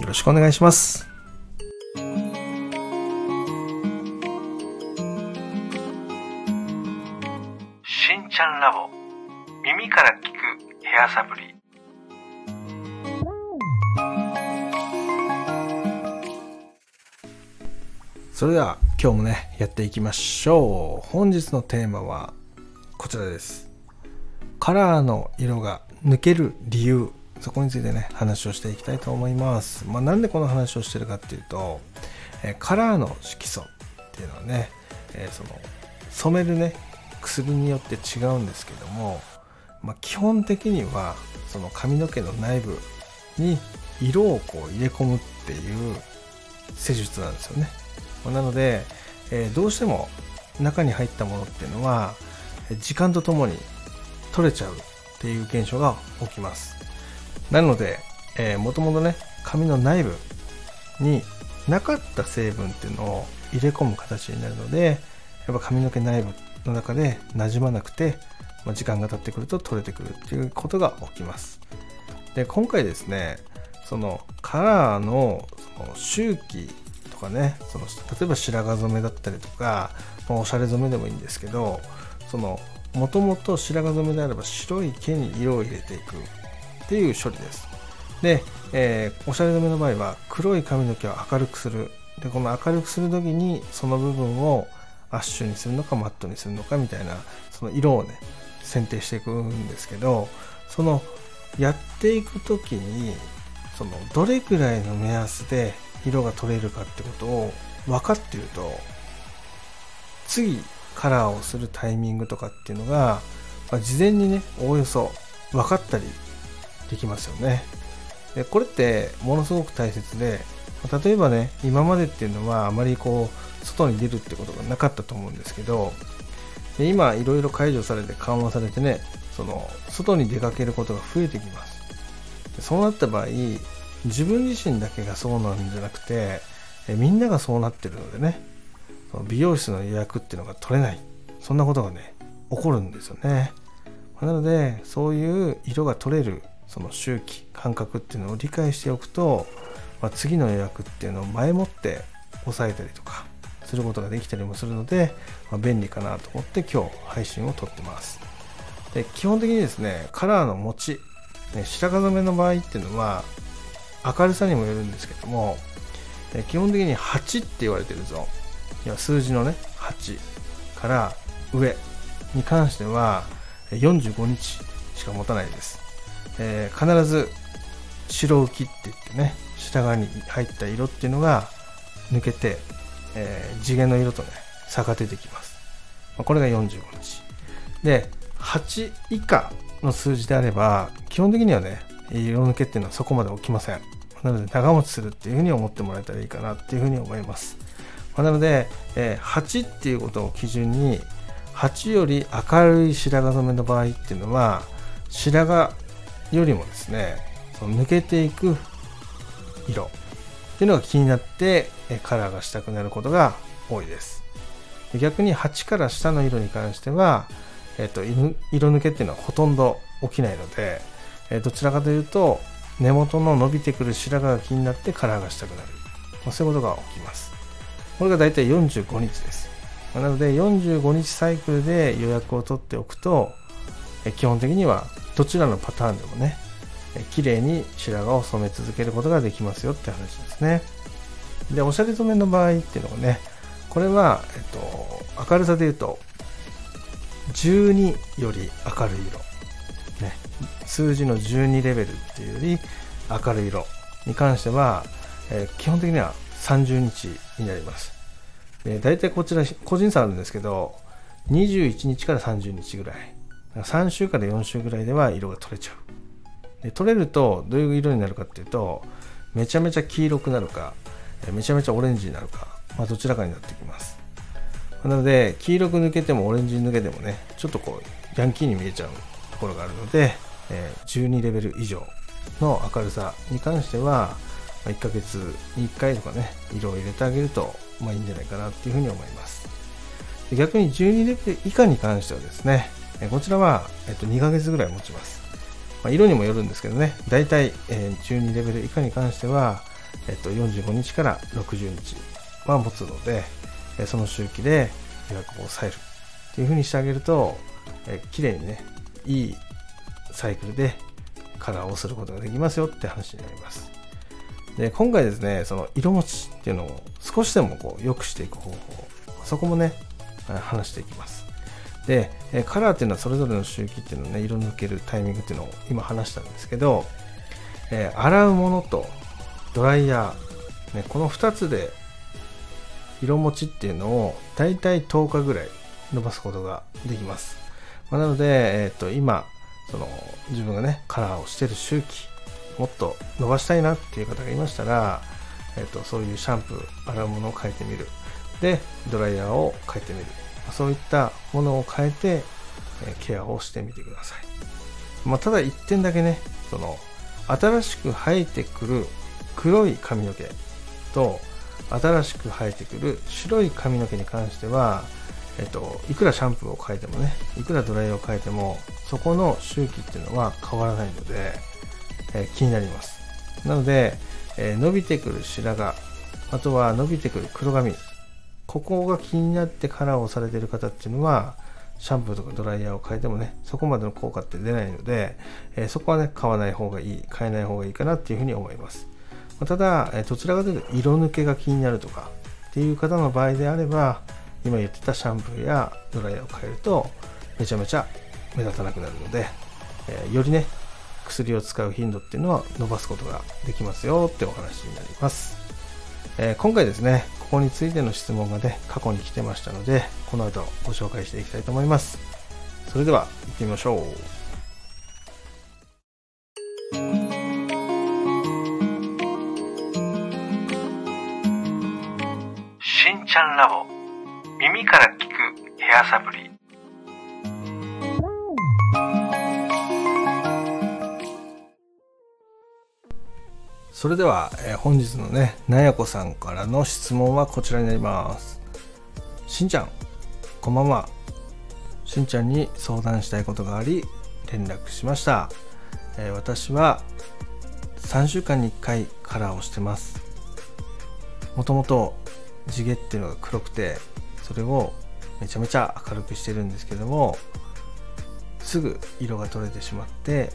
よろしくお願いします。しんちゃんラボ。耳から聞くヘアサプリ。それでは今日もねやっていきましょう。本日のテーマはこちらです。カラーの色が抜ける理由そこについてね話をしていきたいと思います、まあ、なんでこの話をしてるかっていうと、えカラーの色素っていうのはね、え、その染めるね薬によって違うんですけども、まあ、基本的にはその髪の毛の内部に色をこう入れ込むっていう施術なんですよね。なので、えー、どうしても中に入ったものっていうのは時間とともに取れちゃうっていう現象が起きます。なので、えー、もともとね、髪の内部になかった成分っていうのを入れ込む形になるので、やっぱ髪の毛内部の中で馴染まなくて、まあ、時間が経ってくると取れてくるっていうことが起きます。で、今回ですね、そのカラーのその周期とかね、その例えば白髪染めだったりとか、まあ、おしゃれ染めでもいいんですけど、そのもともと白髪染めであれば白い毛に色を入れていくっていう処理です。で、えー、おしゃれ止めの場合は黒い髪の毛を明るくする。で、この明るくする時にその部分をアッシュにするのかマットにするのかみたいなその色をね選定していくんですけどそのやっていく時にそのどれくらいの目安で色が取れるかってことを分かっていると次カラーをするタイミングとかっていうのが、まあ、事前にねおおよそ分かったりできますよね。でこれってものすごく大切で例えばね今までっていうのはあまりこう外に出るってことがなかったと思うんですけどで今いろいろ解除されて緩和されてねその外に出かけることが増えてきます。でそうなった場合自分自身だけがそうなんじゃなくてみんながそうなってるのでねその美容室の予約っていうのが取れない。そんなことがね起こるんですよね。なのでそういう色が取れるその周期感覚っていうのを理解しておくと、まあ、次の予約っていうのを前もって抑えたりとかすることができたりもするので、まあ、便利かなと思って今日配信を撮ってます。で基本的にですねカラーの持ち、ね、白髪染めの場合っていうのは明るさにもよるんですけども基本的に8って言われてるゾーンいや数字のね8から上に関しては45日しか持たないです。えー、必ず白浮きって言ってね下側に入った色っていうのが抜けて、えー、地毛の色とね差が出てきます、まあ、これが45日。で8以下の数字であれば基本的にはね色抜けっていうのはそこまで起きません。なので長持ちするっていうふうに思ってもらえたらいいかなっていうふうに思います、まあ、なので、えー、8っていうことを基準に8より明るい白髪染めの場合っていうのは白髪よりもですねその抜けていく色っていうのが気になってカラーがしたくなることが多いです。逆に8から下の色に関しては、えーと、色抜けっていうのはほとんど起きないので、どちらかというと根元の伸びてくる白髪が気になってカラーがしたくなる、ま、そういうことが起きます。これが大体45日です。なので45日サイクルで予約を取っておくと基本的にはどちらのパターンでもね、綺麗に白髪を染め続けることができますよって話ですね。で、おしゃれ染めの場合っていうのがね、これは、えっと、明るさで言うと、12より明るい色。ね、数字の12レベルっていうより明るい色に関しては、えー、基本的には30日になります。で大体こちら個人差あるんですけど、21日から30日ぐらい。3週から4週ぐらいでは色が取れちゃう。で取れるとどういう色になるかっていうとめちゃめちゃ黄色くなるかめちゃめちゃオレンジになるか、まあ、どちらかになってきます。なので黄色く抜けてもオレンジ抜けてもねちょっとこうヤンキーに見えちゃうところがあるので、え12レベル以上の明るさに関しては1ヶ月に1回とかね色を入れてあげるとまあいいんじゃないかなっていうふうに思います。逆に12レベル以下に関してはですねこちらは、えっと、2ヶ月ぐらい持ちますまあ、色にもよるんですけどね、大体、えー、12レベル以下に関しては、えっと、45日から60日は持つので、えその周期で予約を抑えるっていう風にしてあげると、えー、綺麗にね、いいサイクルでカラーをすることができますよって話になります。で、今回ですね、その色持ちっていうのを少しでもこう良くしていく方法、そこもね、話していきます。で、カラーっていうのはそれぞれの周期っていうのをね、色抜けるタイミングっていうのを今話したんですけど、えー、洗うものとドライヤー、ね、この2つで色持ちっていうのを大体10日ぐらい伸ばすことができます。まあ、なので、え、ー、と今、その自分がね、カラーをしてる周期、もっと伸ばしたいなっていう方がいましたら、えっ、ー、とそういうシャンプー、洗うものを変えてみる。で、ドライヤーを変えてみる。そういったものを変えて、えケアをしてみてください。まあ、ただ一点だけね、その、新しく生えてくる黒い髪の毛と、新しく生えてくる白い髪の毛に関しては、えっと、いくらシャンプーを変えてもね、いくらドライヤーを変えても、そこの周期っていうのは変わらないので、え、気になります。なので、え、伸びてくる白髪、あとは伸びてくる黒髪、ここが気になってカラーをされてる方っていうのは、シャンプーとかドライヤーを変えてもね、そこまでの効果って出ないので、えー、そこはね、買わない方がいい、変えない方がいいかなっていうふうに思います。ま、ただ、え、どちらかというと色抜けが気になるとかっていう方の場合であれば、今言ってたシャンプーやドライヤーを変えると、めちゃめちゃ目立たなくなるので、えー、よりね、薬を使う頻度っていうのは伸ばすことができますよってお話になります。えー、今回ですね、ここについての質問がね、過去に来てましたので、この後ご紹介していきたいと思います。それでは、行ってみましょう。しんちゃんラボ耳から聞くヘアサプリそれでは、えー、本日のね、なやこさんからの質問はこちらになります。しんちゃん、こんばんは。しんちゃんに相談したいことがあり、連絡しました。えー、私は3週間に1回カラーをしてます。もともと地毛っていうのが黒くて、それをめちゃめちゃ明るくしてるんですけども、すぐ色が取れてしまって、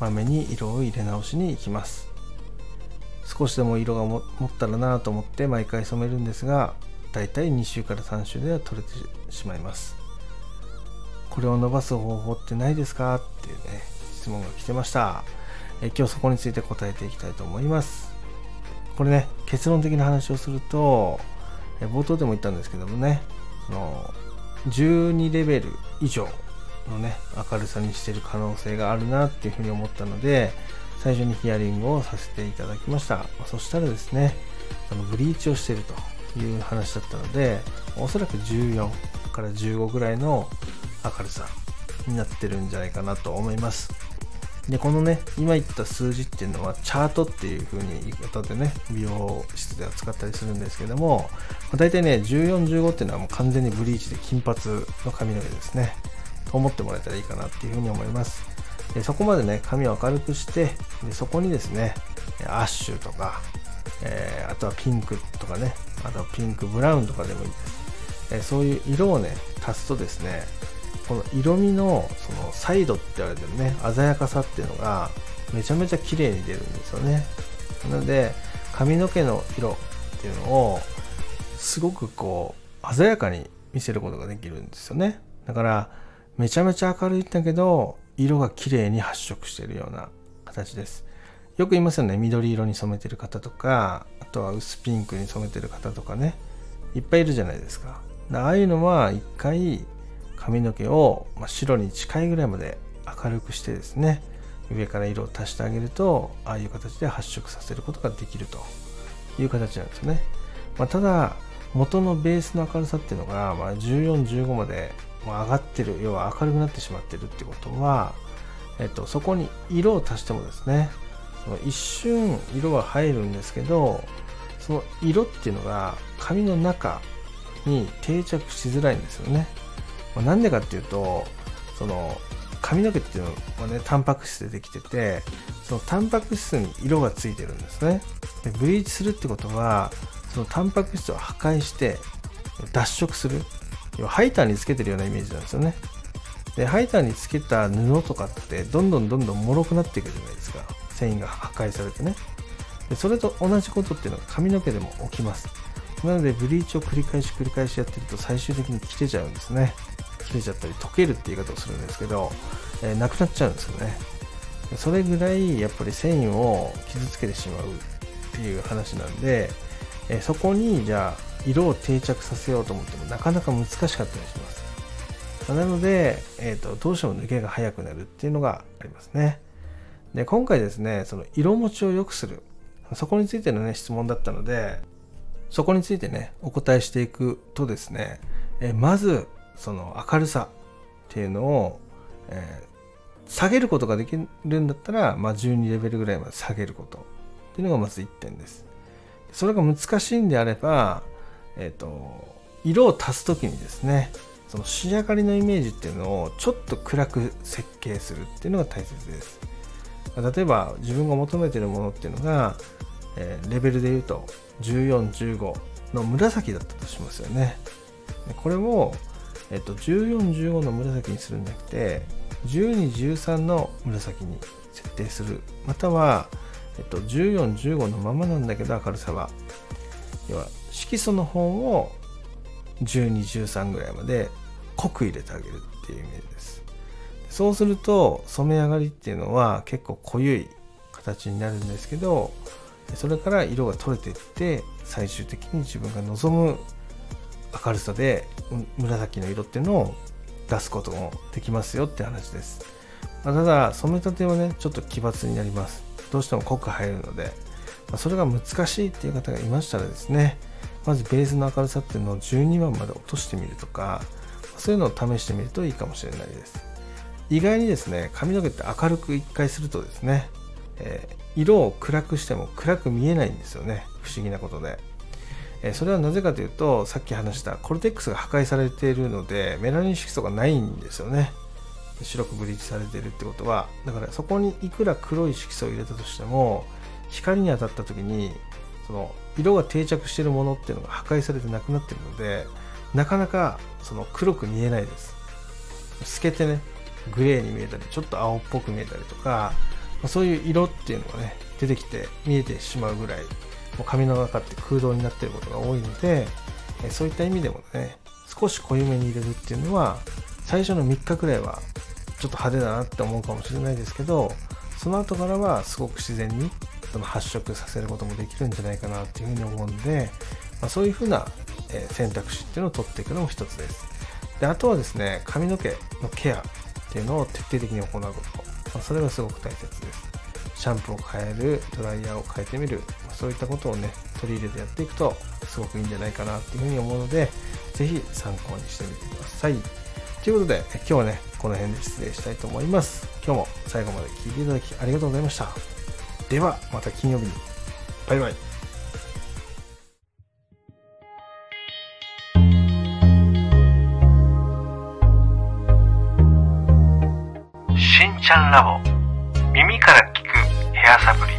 まめに色を入れ直しに行きます。少しでも色がも持ったらなと思って毎回染めるんですがだいたい2週から3週では取れてしまいます。これを伸ばす方法ってないですか？っていうね質問が来てました。え今日そこについて答えていきたいと思います。これね結論的な話をするとえ冒頭でも言ったんですけどもねその12レベル以上のね明るさにしてる可能性があるなっていうふうに思ったので最初にヒアリングをさせていただきました。そしたらですね、あのブリーチをしているという話だったので、おそらく14から15ぐらいの明るさになってるんじゃないかなと思います。で、このね、今言った数字っていうのは、チャートっていう風に言い方でね、美容室では使ったりするんですけども、大体ね、14、15っていうのはもう完全にブリーチで金髪の髪の毛ですね。と思ってもらえたらいいかなっていう風に思います。でそこまでね髪を明るくしてでそこにですねアッシュとか、えー、あとはピンクとかねあとはピンクブラウンとかでもいいです、え、そういう色をね足すとですねこの色味のそのサイドって言われてるね鮮やかさっていうのがめちゃめちゃ綺麗に出るんですよね。なので髪の毛の色っていうのをすごくこう鮮やかに見せることができるんですよね。だからめちゃめちゃ明るいんだけど色が綺麗に発色しているような形です。よく言いますよね。緑色に染めてる方とか、あとは薄ピンクに染めてる方とかね。いっぱいいるじゃないですか。ああいうのは一回髪の毛を白に近いぐらいまで明るくしてですね、上から色を足してあげるとああいう形で発色させることができるという形なんですね、まあ、ただ元のベースの明るさっていうのが、まあ、1415まで上がってる要は明るくなってしまってるってことは、えっと、そこに色を足してもですねその一瞬色は入るんですけどその色っていうのが髪の中に定着しづらいんですよね。まあ、んでかっていうとその髪の毛っていうのはねタンパク質でできててそのタンパク質に色がついてるんですねでブリーチするってことはそのタンパク質を破壊して脱色する要はハイターにつけてるようなイメージなんですよね。でハイターにつけた布とかってどんどんどんどん脆くなっていくじゃないですか。繊維が破壊されてね。でそれと同じことっていうのが髪の毛でも起きます。なのでブリーチを繰り返し繰り返しやってると最終的に切れちゃうんですね。切れちゃったり溶けるって言い方をするんですけど、えー、なくなっちゃうんですよね。それぐらいやっぱり繊維を傷つけてしまうっていう話なんで、えー、そこにじゃあ色を定着させようと思ってもなかなか難しかったりします。なので、えーと、どうしても抜けが早くなるっていうのがありますね。で今回ですねその色持ちを良くするそこについてのね質問だったのでそこについてねお答えしていくとですねえまずその明るさっていうのを、えー、下げることができるんだったら、まあ、12レベルぐらいまで下げることっていうのがまず1点です。それが難しいんであれば、えっ、ー、と色を足す時にですねその仕上がりのイメージっていうのをちょっと暗く設計するっていうのが大切です。例えば自分が求めてるものっていうのが、えー、レベルで言うと1415の紫だったとしますよね。これをえっと、14、15の紫にするんじゃなくて、12、13の紫に設定する。または、えっと、14、15のままなんだけど明るさは、要は色素の方を12、13ぐらいまで濃く入れてあげるっていうイメージです。そうすると染め上がりっていうのは結構濃ゆい形になるんですけど、それから色が取れていって最終的に自分が望む明るさで紫の色っていうのを出すこともできますよって話です、まあ、ただ染めたてはねちょっと奇抜になります。どうしても濃く入るので、まあ、それが難しいっていう方がいましたらですねまずベースの明るさっていうのを12番まで落としてみるとかそういうのを試してみるといいかもしれないです。意外にですね髪の毛って明るく1回するとですね、えー、色を暗くしても暗く見えないんですよね。不思議なことで。えそれはなぜかというとさっき話したコルテックスが破壊されているのでメラニン色素がないんですよね。白くブリーチされているってことは。だからそこにいくら黒い色素を入れたとしても光に当たった時にその色が定着してるものっていうのが破壊されてなくなってるのでなかなかその黒く見えないです。透けてねグレーに見えたりちょっと青っぽく見えたりとかそういう色っていうのがね出てきて見えてしまうぐらいもう髪の中って空洞になってることが多いので、そういった意味でもね少し濃いめに入れるっていうのは最初の3日くらいはちょっと派手だなって思うかもしれないですけどその後からはすごく自然にその発色させることもできるんじゃないかなっていうふうに思うので、まあ、そういうふうな、選択肢っていうのを取っていくのも一つです。であとはですね髪の毛のケアっていうのを徹底的に行うこと、まあ、それがすごく大切です。シャンプーを変えるドライヤーを変えてみる。まそういったことをね取り入れてやっていくとすごくいいんじゃないかなっていうふうに思うので是非参考にしてみてください。ということで今日はねこの辺で失礼したいと思います。今日も最後まで聴いていただきありがとうございました。ではまた金曜日に。バイバイ。しんちゃんラボ。耳から聞くヘアサプリ。